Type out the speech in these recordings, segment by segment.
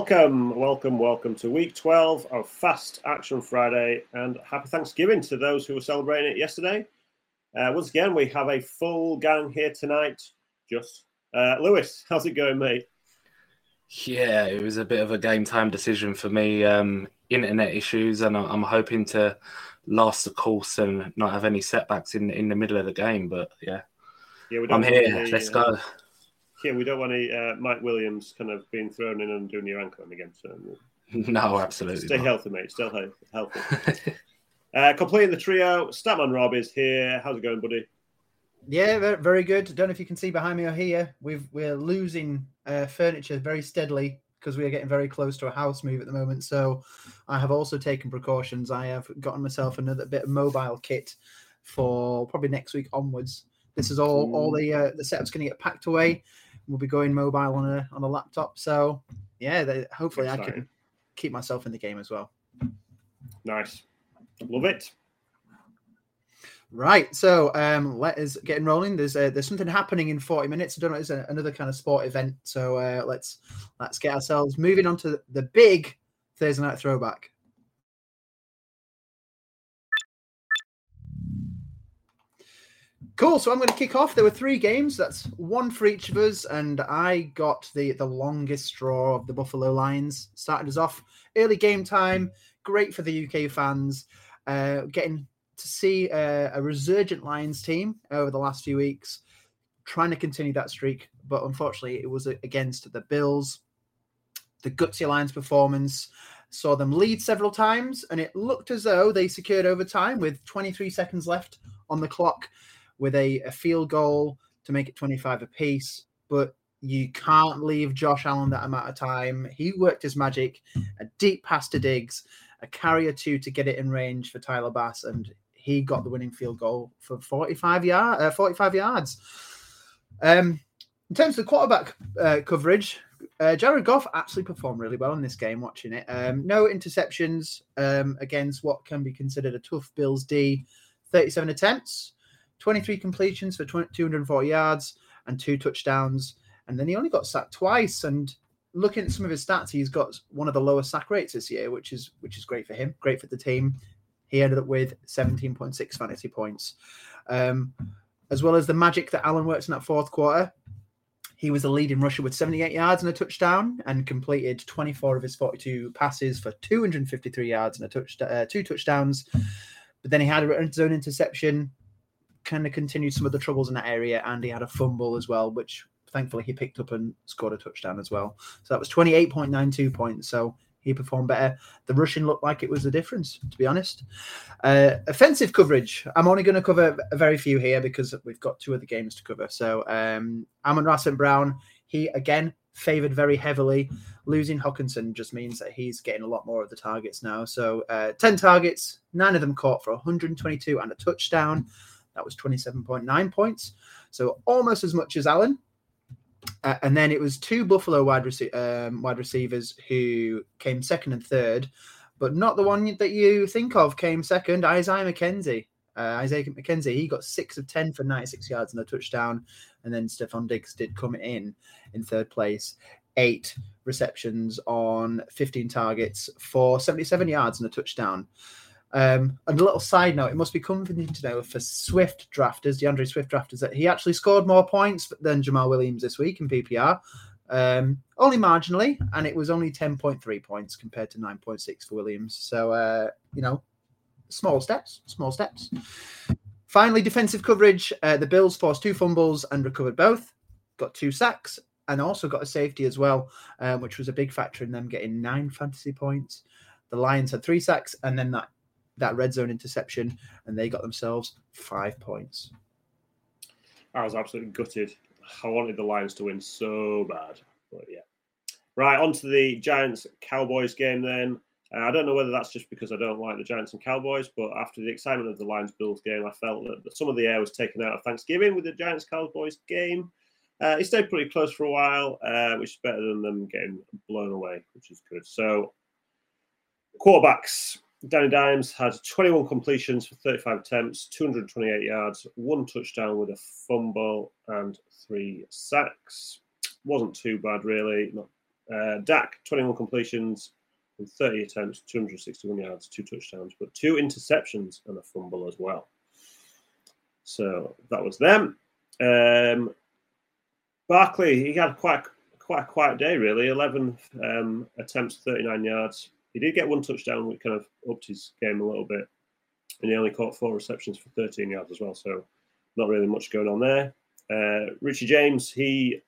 Welcome, welcome, welcome to week 12 of Fast Action Friday and happy Thanksgiving to those who were celebrating it yesterday. Uh, once again, we have a full gang here tonight. Just uh, Lewis, how's it going, mate? Yeah, it was a bit of a game time decision for me. Um, internet issues, and I'm hoping to last the course and not have any setbacks in in the middle of the game. But yeah, yeah, we I'm here. Let's uh, go. Yeah, we don't want any uh, Mike Williams kind of being thrown in and doing your ankle again. So No, absolutely. stay not. healthy, mate. Still healthy. uh, completing the trio, Statman Rob is here. How's it going, buddy? Yeah, very, very good. Don't know if you can see behind me or here. We've we're losing uh, furniture very steadily because we are getting very close to a house move at the moment. So I have also taken precautions. I have gotten myself another bit of mobile kit for probably next week onwards. This is all all the uh, the setup's going to get packed away. We'll be going mobile on a on a laptop. So yeah, they, hopefully I can keep myself in the game as well. Nice. Love it. Right, so um, let us get rolling. There's uh, there's something happening in 40 minutes. I don't know. It's a, another kind of sport event. So uh, let's let's get ourselves moving on to the big Thursday night throwback. Cool. So I'm going to kick off. There were three games. That's one for each of us, and I got the the longest straw of the Buffalo Lions. Started us off early game time. Great for the UK fans. Uh, getting to see uh, a resurgent Lions team over the last few weeks, trying to continue that streak, but unfortunately, it was against the Bills. The gutsy Lions performance saw them lead several times, and it looked as though they secured overtime with 23 seconds left on the clock with a, a field goal to make it 25 apiece. But you can't leave Josh Allen that amount of time. He worked his magic, a deep pass to Diggs, a carrier two to get it in range for Tyler Bass, and he got the winning field goal for 45 yard, uh, 45 yards. Um, in terms of the quarterback uh, coverage, Uh, Jared Goff actually performed really well in this game. Watching it, um, no interceptions um, against what can be considered a tough Bills D. Thirty-seven attempts, twenty-three completions for 20, 240 yards, and two touchdowns. And then he only got sacked twice. And looking at some of his stats, he's got one of the lowest sack rates this year, which is which is great for him, great for the team. He ended up with 17.6 fantasy points. Um, as well as the magic that Allen works in that fourth quarter. He was the leading rusher with 78 yards and a touchdown and completed 24 of his 42 passes for 253 yards and a touch, uh, two touchdowns. But then he had a zone interception, kind of continued some of the troubles in that area, and he had a fumble as well, which thankfully he picked up and scored a touchdown as well. So that was 28.92 points. So he performed better. The rushing looked like it was the difference, to be honest. Uh, offensive coverage. I'm only going to cover a very few here because we've got two other games to cover. So um, Amon-Ra St. Brown, he again favored very heavily. Losing Hockenson just means that he's getting a lot more of the targets now. So uh, 10 targets, nine of them caught for 122 and a touchdown. That was 27.9 points. So almost as much as Allen. Uh, and then it was two Buffalo wide, um, wide receivers who came second and third, but not the one that you think of came second. Isaiah McKenzie. Uh, Isaiah McKenzie, he got six of 10 for 96 yards and a touchdown. And then Stefon Diggs did come in in third place, eight receptions on 15 targets for 77 yards and a touchdown. Um, and a little side note, it must be comforting to know for Swift drafters, DeAndre Swift drafters, that he actually scored more points than Jamaal Williams this week in PPR. Um, only marginally, and it was only 10.3 points compared to 9.6 for Williams. So, uh, you know, small steps, small steps. Finally, defensive coverage. Uh, the Bills forced two fumbles and recovered both, got two sacks, and also got a safety as well, um, which was a big factor in them getting nine fantasy points. The Lions had three sacks, and then that that red zone interception, and they got themselves five points. I was absolutely gutted. I wanted the Lions to win so bad, but yeah. Right, on to the Giants Cowboys game then. Uh, I don't know whether that's just because I don't like the Giants and Cowboys, but after the excitement of the Lions Bills game, I felt that, some of the air was taken out of Thanksgiving with the Giants Cowboys game. Uh, it stayed pretty close for a while, uh, which is better than them getting blown away, which is good. So, quarterbacks Danny Dimes had 21 completions for 35 attempts, 228 yards, one touchdown with a fumble, and three sacks. Wasn't too bad, really. Not, Uh, Dak, 21 completions and 30 attempts, 261 yards, two touchdowns, but two interceptions and a fumble as well. So that was them. Um, Barkley, he had quite quite a quiet day, really. 11 um, attempts, 39 yards, he did get one touchdown, which kind of upped his game a little bit. And he only caught four receptions for 13 yards as well. So not really much going on there. Uh, Richie James, he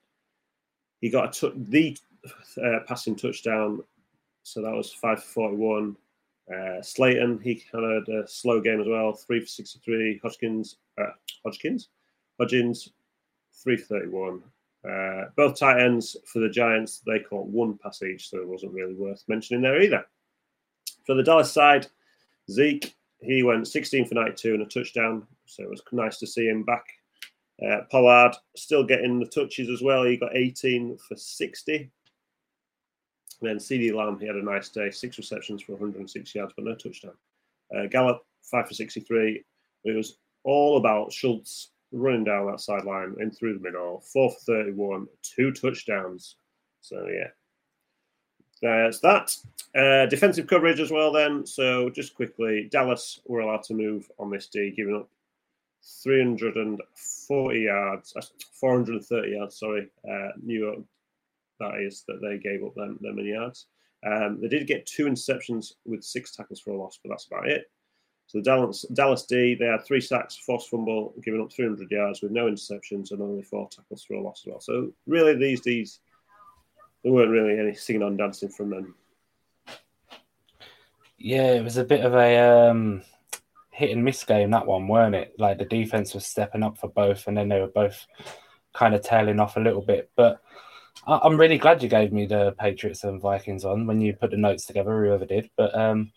he got a the uh, passing touchdown. So that was 5 for 41. Uh, Slayton, he had a slow game as well, 3 for 63. Hodgkins, uh, Hodgkins, Hodgins, 3 for 31. Uh, both tight ends for the Giants, they caught one pass each, so it wasn't really worth mentioning there either. For the Dallas side, Zeke, he went 16 for 92 and a touchdown, so it was nice to see him back. Uh, Pollard still getting the touches as well. He got 18 for 60. And then CeeDee Lamb, he had a nice day, six receptions for 106 yards, but no touchdown. Uh, Gallup, five for 63. It was all about Schultz running down that sideline and through the middle, four for 31, two touchdowns. So, yeah, there's that. Uh, defensive coverage as well, then. So, just quickly, Dallas were allowed to move on this D, giving up 340 yards, uh, 430 yards, sorry. Uh, New York, that is, that they gave up them, them many yards. Um, they did get two interceptions with six tackles for a loss, but that's about it. So the Dallas, Dallas D, they had three sacks, forced fumble, giving up 300 yards with no interceptions and only four tackles for a loss as well. So really, these Ds, there weren't really any singing on dancing from them. Yeah, it was a bit of a um, hit and miss game that one, weren't it? Like the defense was stepping up for both, and then they were both kind of tailing off a little bit. But I- I'm really glad you gave me the Patriots and Vikings on when you put the notes together, whoever did. But um,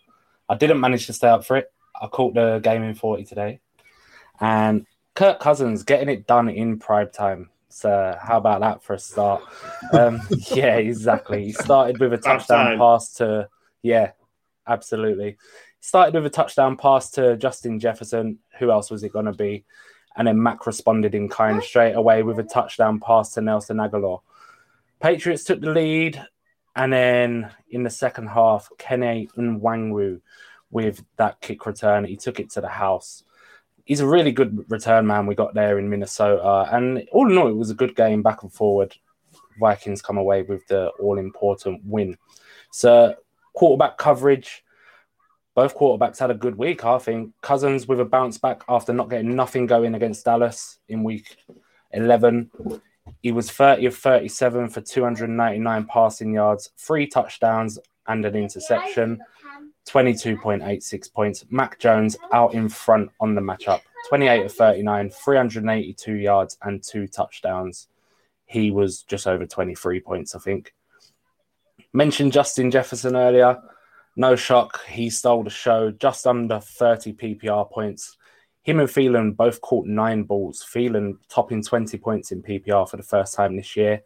I didn't manage to stay up for it. I caught the game in 40 today. And Kirk Cousins getting it done in prime time. So how about that for a start? Um, yeah, exactly. He started with a touchdown pass to yeah, absolutely. Started with a touchdown pass to Justin Jefferson. Who else was it going to be? And then Mac responded in kind straight away with a touchdown pass to Nelson Agholor. Patriots took the lead, and then in the second half, Kene Nwangwu with that kick return, he took it to the house. He's a really good return man we got there in Minnesota, and all in all, it was a good game back and forward. Vikings come away with the all important win. So quarterback coverage. Both quarterbacks had a good week, I think. Cousins with a bounce back after not getting nothing going against Dallas in week 11. He was 30 of 37 for 299 passing yards, three touchdowns, and an interception. 22.86 points. Mac Jones out in front on the matchup. 28 of 39, 382 yards, and two touchdowns. He was just over 23 points, I think. Mentioned Justin Jefferson earlier. No shock, he stole the show, just under 30 PPR points. Him and Thielen both caught nine balls. Thielen topping 20 points in PPR for the first time this year.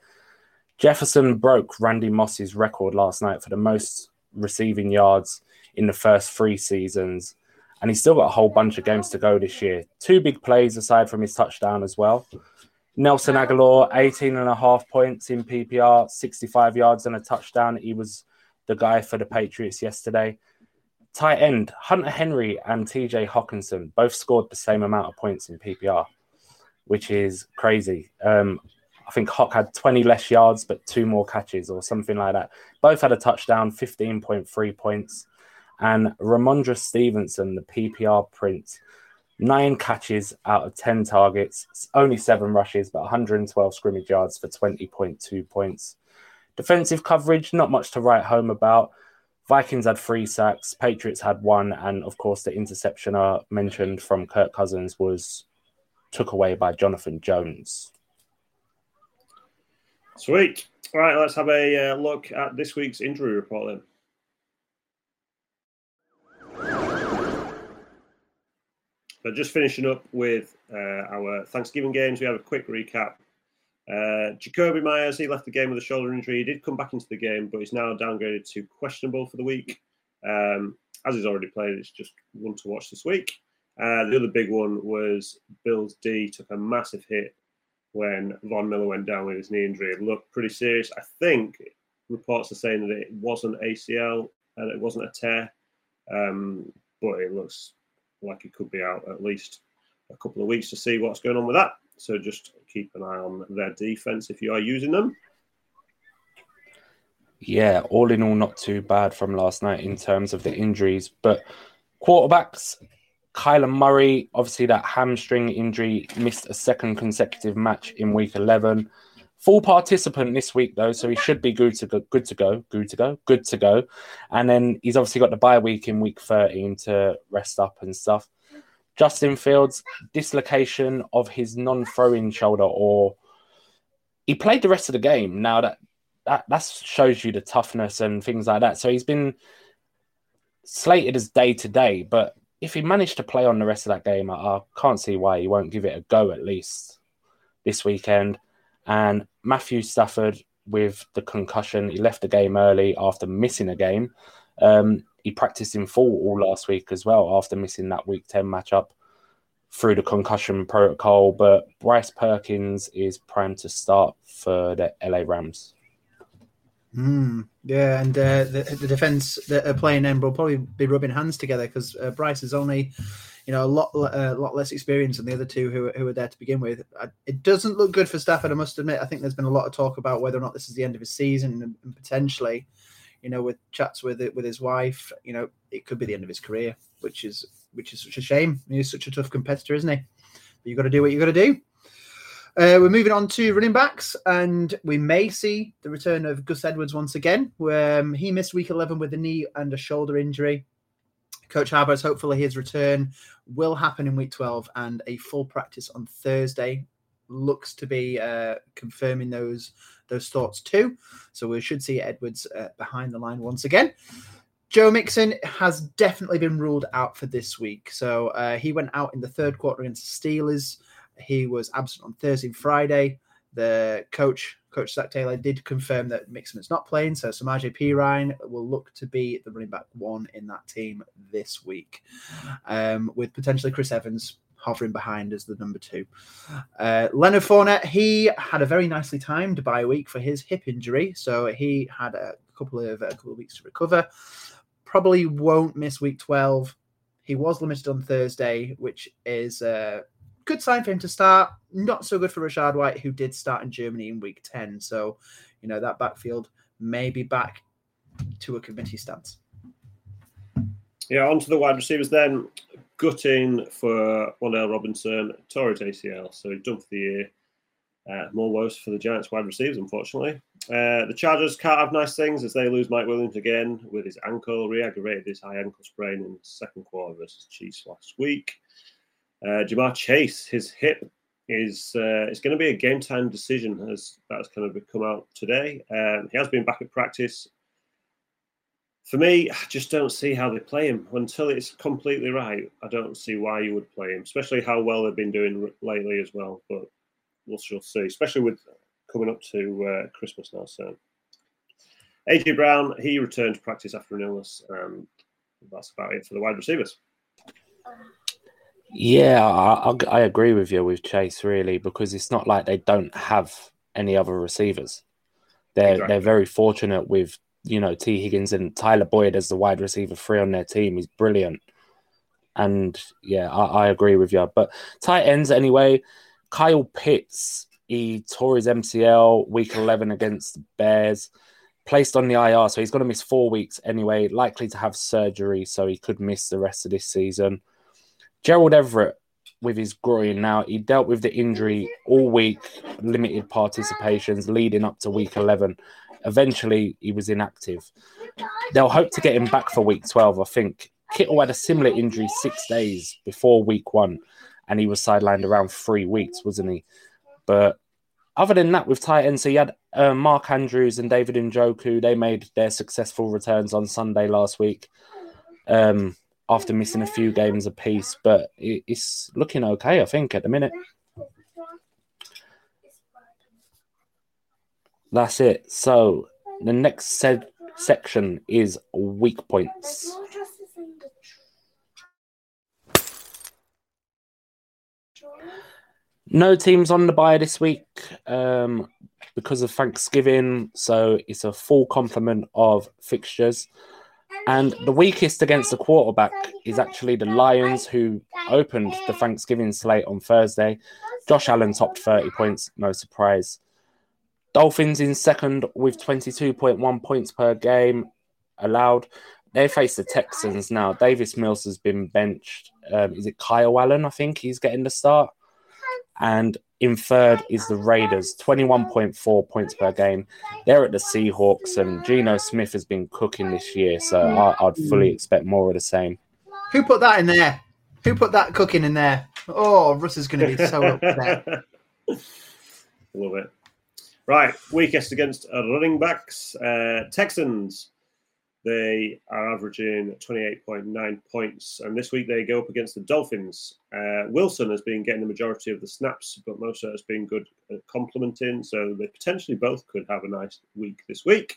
Jefferson broke Randy Moss's record last night for the most receiving yards in the first three seasons. And he's still got a whole bunch of games to go this year. Two big plays aside from his touchdown as well. Nelson Agholor, 18 and a half points in PPR, 65 yards and a touchdown. He was the guy for the Patriots yesterday. Tight end, Hunter Henry and TJ Hockenson both scored the same amount of points in PPR, which is crazy. Um, I think Hock had 20 less yards, but two more catches or something like that. Both had a touchdown, 15.3 points. And Rhamondre Stevenson, the PPR prince, nine catches out of 10 targets, only seven rushes, but 112 scrimmage yards for 20.2 points. Defensive coverage, not much to write home about. Vikings had three sacks, Patriots had one, and of course, the interception I mentioned from Kirk Cousins was took away by Jonathan Jones. Sweet. All right, let's have a uh, look at this week's injury report then. So just finishing up with uh, our Thanksgiving games, we have a quick recap. Uh, Jakobi Meyers, he left the game with a shoulder injury. He did come back into the game, but he's now downgraded to questionable for the week. Um, as he's already played, it's just one to watch this week. Uh, the other big one was Bills D took a massive hit when Von Miller went down with his knee injury. It looked pretty serious. I think reports are saying that it wasn't ACL and it wasn't a tear, um, but it looks like it could be out at least a couple of weeks to see what's going on with that. So just keep an eye on their defense if you are using them. Yeah, all in all, not too bad from last night in terms of the injuries. But quarterbacks, Kyler Murray, obviously that hamstring injury, missed a second consecutive match in week 11. Full participant this week though, so he should be good to go, good to go, good to go, good to go. And then he's obviously got the bye week in week 13 to rest up and stuff. Justin Fields, dislocation of his non-throwing shoulder, or he played the rest of the game. Now that that that shows you the toughness and things like that. So he's been slated as day to day, but if he managed to play on the rest of that game, I, I can't see why he won't give it a go at least this weekend. And Matthew Stafford with the concussion, he left the game early after missing a game. Um, he practiced in full all last week as well after missing that week 10 matchup through the concussion protocol. But Bryce Perkins is primed to start for the LA Rams. Mm, yeah, and uh, the, the defense that are playing then will probably be rubbing hands together because uh, Bryce is only, you know, a lot a lot less experience than the other two who who were there to begin with. It doesn't look good for Stafford, I must admit. I think there's been a lot of talk about whether or not this is the end of his season and, and potentially you know, with chats with it with his wife, you know, it could be the end of his career, which is which is such a shame. He's such a tough competitor, isn't he? But you got to do what you got to do. Uh, we're moving on to running backs, and we may see the return of Gus Edwards once again. Um, he missed week 11 with a knee and a shoulder injury. Coach Harbaugh's hopefully his return will happen in week 12 and a full practice on Thursday looks to be uh, confirming those those thoughts too. So we should see Edwards uh, behind the line once again. Joe Mixon has definitely been ruled out for this week. So uh, he went out in the third quarter against the Steelers. He was absent on Thursday and Friday. The coach, Coach Zac Taylor, did confirm that Mixon's not playing, so Samaje Perine will look to be the running back one in that team this week, um, with potentially Chris Evans hovering behind as the number two. Uh, Leonard Fournette, he had a very nicely timed bye week for his hip injury, so he had a couple of a couple of weeks to recover. Probably won't miss week twelve. He was limited on Thursday, which is a good sign for him to start. Not so good for Rachaad White, who did start in Germany in week ten. So, you know that backfield may be back to a committee stance. Yeah, on to the wide receivers then. Gutting for Wan'Dale Robinson, tore his ACL, so he's done for the year. Uh, more woes for the Giants wide receivers, unfortunately. Uh, the Chargers can't have nice things as they lose Mike Williams again with his ankle. Re-aggravated his high ankle sprain in the second quarter versus Chiefs last week. Uh, Ja'Marr Chase, his hip is uh, it's going to be a game time decision as that's kind of come out today. Um, he has been back at practice for me, I just don't see how they play him until it's completely right. I don't see why you would play him, especially how well they've been doing lately as well. But we'll see, especially with coming up to uh, Christmas now. So, AJ Brown, he returned to practice after an illness, and that's about it for the wide receivers. Yeah, I, I agree with you with Chase really because it's not like they don't have any other receivers. They're exactly. they're very fortunate with you know, Tee Higgins and Tyler Boyd as the wide receiver three on their team. He's brilliant. And yeah, I, I agree with you. But tight ends anyway, Kyle Pitts, he tore his MCL week 11 against the Bears, placed on the IR. So he's going to miss four weeks anyway, likely to have surgery. So he could miss the rest of this season. Gerald Everett with his groin now, he dealt with the injury all week, limited participations leading up to week 11 Eventually, he was inactive. They'll hope to get him back for week 12. I think Kittle had a similar injury six days before week one, and he was sidelined around three weeks, wasn't he? But other than that, with tight ends, so you had uh, Mark Andrews and David Njoku. They made their successful returns on Sunday last week um, after missing a few games apiece, but it's looking okay, I think, at the minute. That's it. So the next said section is weak points. No teams on the bye this week um, because of Thanksgiving, so it's a full complement of fixtures. And the weakest against the quarterback is actually the Lions, who opened the Thanksgiving slate on Thursday. Josh Allen topped 30 points, no surprise. Dolphins in second with 22.1 points per game allowed. They face the Texans now. Davis Mills has been benched. Um, is it Kyle Allen? I think he's getting the start. And in third is the Raiders, 21.4 points per game. They're at the Seahawks, and Geno Smith has been cooking this year, so I, would fully expect more of the same. Who put that in there? Who put that cooking in there? Oh, Russ is going to be so upset. Love it. Right, weakest against running backs. Uh, Texans, they are averaging 28.9 points. And this week they go up against the Dolphins. Uh, Wilson has been getting the majority of the snaps, but Mostert has been good at complementing. So they potentially both could have a nice week this week.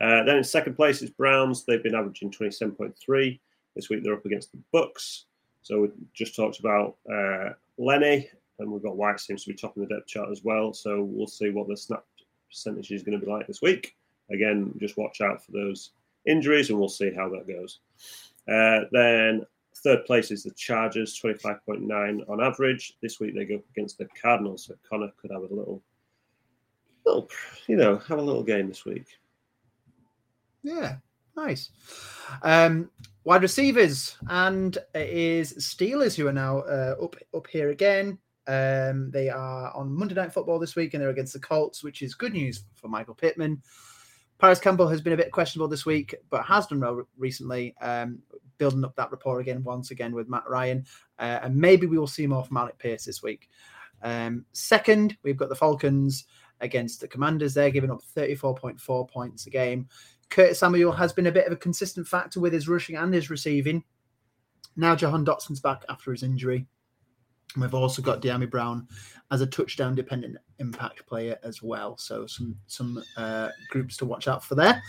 Uh, then in second place is Browns. They've been averaging 27.3. This week they're up against the Bucs. So we just talked about uh, Lenny and we've got White seems to be topping the depth chart as well. So we'll see what the snap percentage is going to be like this week. Again, just watch out for those injuries, and we'll see how that goes. Uh, then third place is the Chargers, 25.9 on average. This week they go up against the Cardinals, so Conner could have a little, little, you know, have a little game this week. Yeah, nice. Um, wide receivers, and it is Steelers who are now uh, up up here again. Um, they are on Monday Night Football this week, and they're against the Colts, which is good news for Michael Pittman. Parris Campbell has been a bit questionable this week, but has done well recently, um, building up that rapport again, once again with Matt Ryan. Uh, and maybe we will see more from Alec Pierce this week. Um, second, we've got the Falcons against the Commanders. They're giving up 34.4 points a game. Curtis Samuel has been a bit of a consistent factor with his rushing and his receiving. Now Jahan Dotson's back after his injury. We've also got Dyami Brown as a touchdown dependent impact player as well. So some some uh, groups to watch out for there.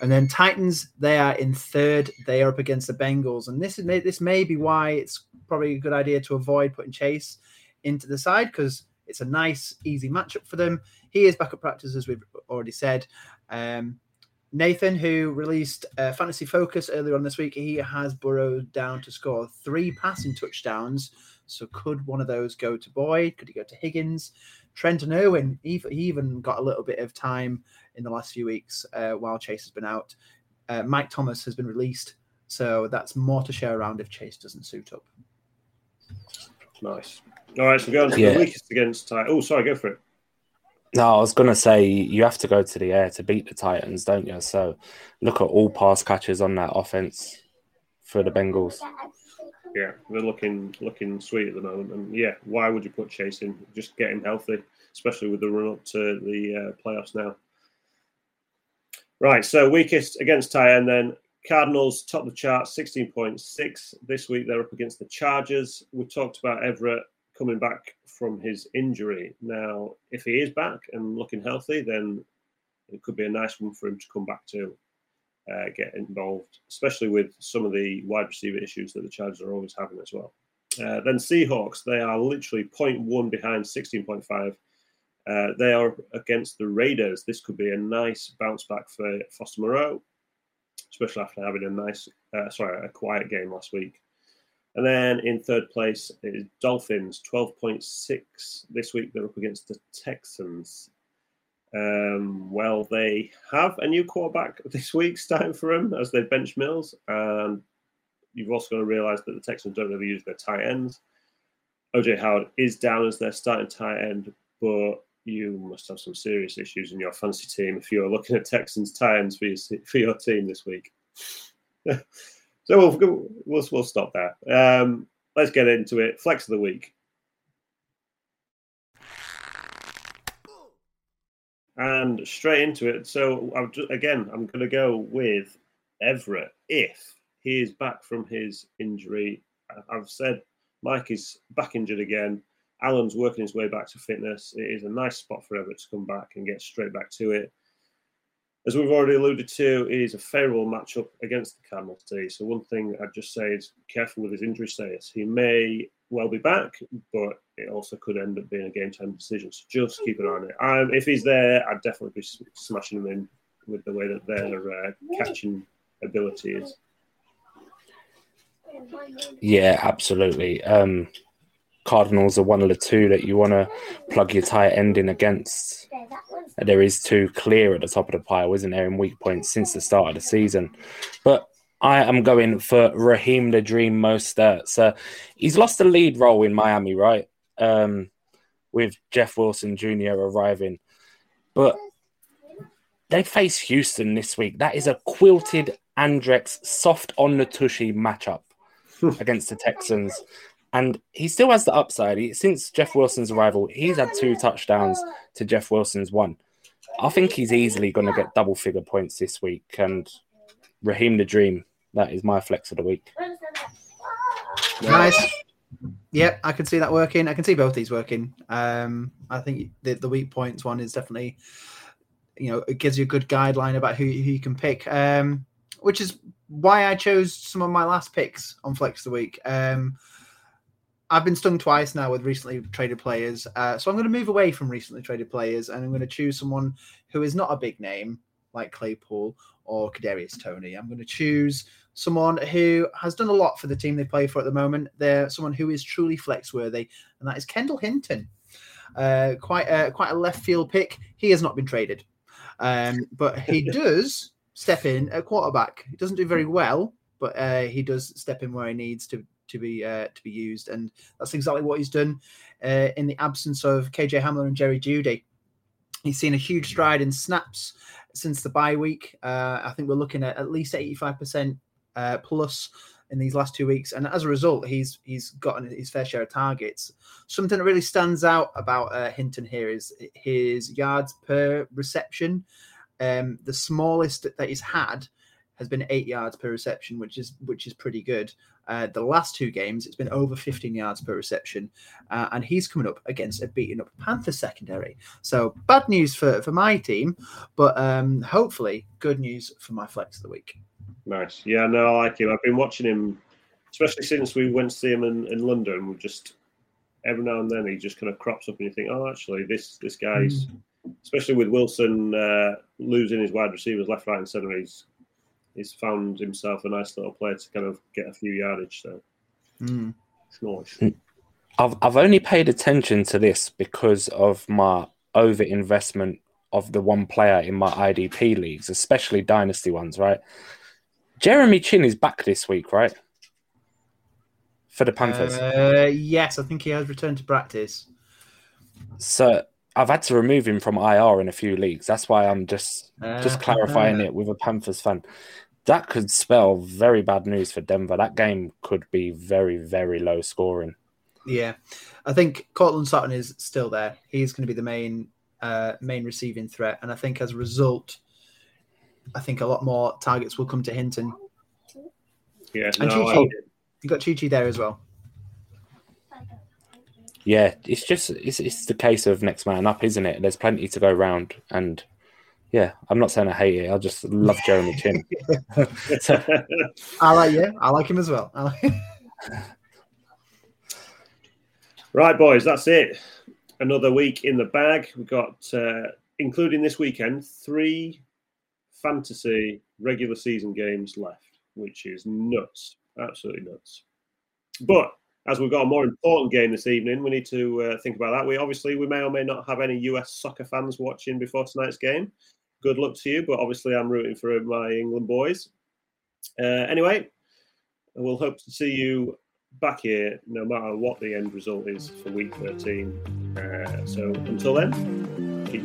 And then Titans, they are in third. They are up against the Bengals, and this is this may be why it's probably a good idea to avoid putting Chase into the side because it's a nice, easy matchup for them. He is back at practice, as we've already said. Um, Nathan, who released uh, Fantasy Focus earlier on this week, he has burrowed down to score three passing touchdowns. So could one of those go to Boyd? Could he go to Higgins? Trenton Irwin, he, he even got a little bit of time in the last few weeks uh, while Chase has been out. Uh, Mike Thomas has been released. So that's more to share around if Chase doesn't suit up. Nice. All right, so we're going to Yeah. the weakest against Titan. Oh, sorry, go for it. No, I was going to say you have to go to the air to beat the Titans, don't you? So look at all pass catches on that offense for the Bengals. Yeah, they're looking looking sweet at the moment, and yeah, why would you put Chase in? Just get him healthy, especially with the run up to the uh, playoffs now. Right, so weakest against Tyen, then Cardinals top the chart, sixteen point six this week. They're up against the Chargers. We talked about Everett coming back from his injury. Now, if he is back and looking healthy, then it could be a nice one for him to come back to uh, get involved, especially with some of the wide receiver issues that the Chargers are always having as well. Uh, then Seahawks, they are literally 0.1 behind 16.5. Uh, they are against the Raiders. This could be a nice bounce back for Foster Moreau, especially after having a nice, uh, sorry, a quiet game last week. And then in third place is Dolphins, 12.6. This week they're up against the Texans. Um, well, they have a new quarterback this week starting for them as they bench Mills. And you've also got to realize that the Texans don't really use their tight ends. OJ Howard is down as their starting tight end, but you must have some serious issues in your fantasy team if you're looking at Texans tight ends for your, for your team this week. so we'll, we'll, we'll stop there. Um, let's get into it. Flex of the week. and straight into it. So I've ju- again, I'm going to go with Everett if he is back from his injury. I've said Mike is back injured again. Allen's working his way back to fitness. It is a nice spot for Everett to come back and get straight back to it. As we've already alluded to, it is a favourable matchup against the Cardinals today. So one thing I'd just say is careful with his injury status. He may well be back, but it also could end up being a game time decision. So just keep an eye on it. Um, if he's there, I'd definitely be smashing him in with the way that their uh, catching ability is. Yeah, absolutely. Um, Cardinals are one of the two that you want to plug your tight end in against. There is two clear at the top of the pile, isn't there, in weak points since the start of the season. But I am going for Raheem the Dream Mostert. So he's lost the lead role in Miami, right? Um, with Jeff Wilson Jr. arriving. But they face Houston this week. That is a quilted Andrex soft on the tushy matchup against the Texans. And he still has the upside. He, since Jeff Wilson's arrival, he's had two touchdowns to Jeff Wilson's one. I think he's easily going to get double figure points this week. And Raheem the Dream, that is my flex of the week. Nice. Yep, I can see that working. I can see both these working. Um, I think the, the weak points one is definitely, you know, it gives you a good guideline about who, who you can pick. Um, which is why I chose some of my last picks on Flex of the Week. Um, I've been stung twice now with recently traded players, uh, so I'm going to move away from recently traded players, and I'm going to choose someone who is not a big name like Claypool or Kadarius Toney. I'm going to choose someone who has done a lot for the team they play for at the moment. They're someone who is truly flex worthy, and that is Kendall Hinton. Uh, quite a quite a left field pick. He has not been traded, um, but he does step in at quarterback. He doesn't do very well, but uh, he does step in where he needs to to be uh, to be used, and that's exactly what he's done uh, in the absence of KJ Hamler and Jerry Jeudy. He's seen a huge stride in snaps since the bye week. Uh, I think we're looking at at least eighty five percent uh, plus in these last two weeks, and as a result, he's he's gotten his fair share of targets. Something that really stands out about uh, Hinton here is his yards per reception. Um, the smallest that he's had has been eight yards per reception, which is which is pretty good. Uh, the last two games, it's been over 15 yards per reception, uh, and he's coming up against a beaten up Panthers secondary. So bad news for, for my team, but um, hopefully good news for my flex of the week. Nice. Yeah, no, I like him. I've been watching him, especially since we went to see him in, in London. We just every now and then he just kind of crops up, and you think, oh, actually, this this guy's, mm. especially with Wilson uh, losing his wide receivers left, right, and centre, he's he's found himself a nice little player to kind of get a few yardage. So mm. it's nice. I've I've only paid attention to this because of my over investment of the one player in my IDP leagues, especially dynasty ones, right? Jeremy Chinn is back this week, right? For the Panthers. Uh, yes, I think he has returned to practice. So I've had to remove him from IR in a few leagues. That's why I'm just uh, just clarifying uh, it with a Panthers fan. That could spell very bad news for Denver. That game could be very, very low scoring. Yeah, I think Courtland Sutton is still there. He's going to be the main uh, main receiving threat, and I think as a result, I think a lot more targets will come to Hinton. Yeah, and no, Chi-Chi, you got Chi Chi there as well. Yeah, it's just it's it's the case of next man up, isn't it? There's plenty to go around, and yeah, I'm not saying I hate it. I just love Jeremy Chinn. I like yeah, I like him as well. right, boys, that's it. Another week in the bag. We've got, uh, including this weekend, three fantasy regular season games left, which is nuts, absolutely nuts. But as we've got a more important game this evening, we need to uh, think about that. We obviously we may or may not have any US soccer fans watching before tonight's game. Good luck to you, but obviously I'm rooting for my England boys. Uh, anyway, we'll hope to see you back here no matter what the end result is for week 13. Uh, so until then, keep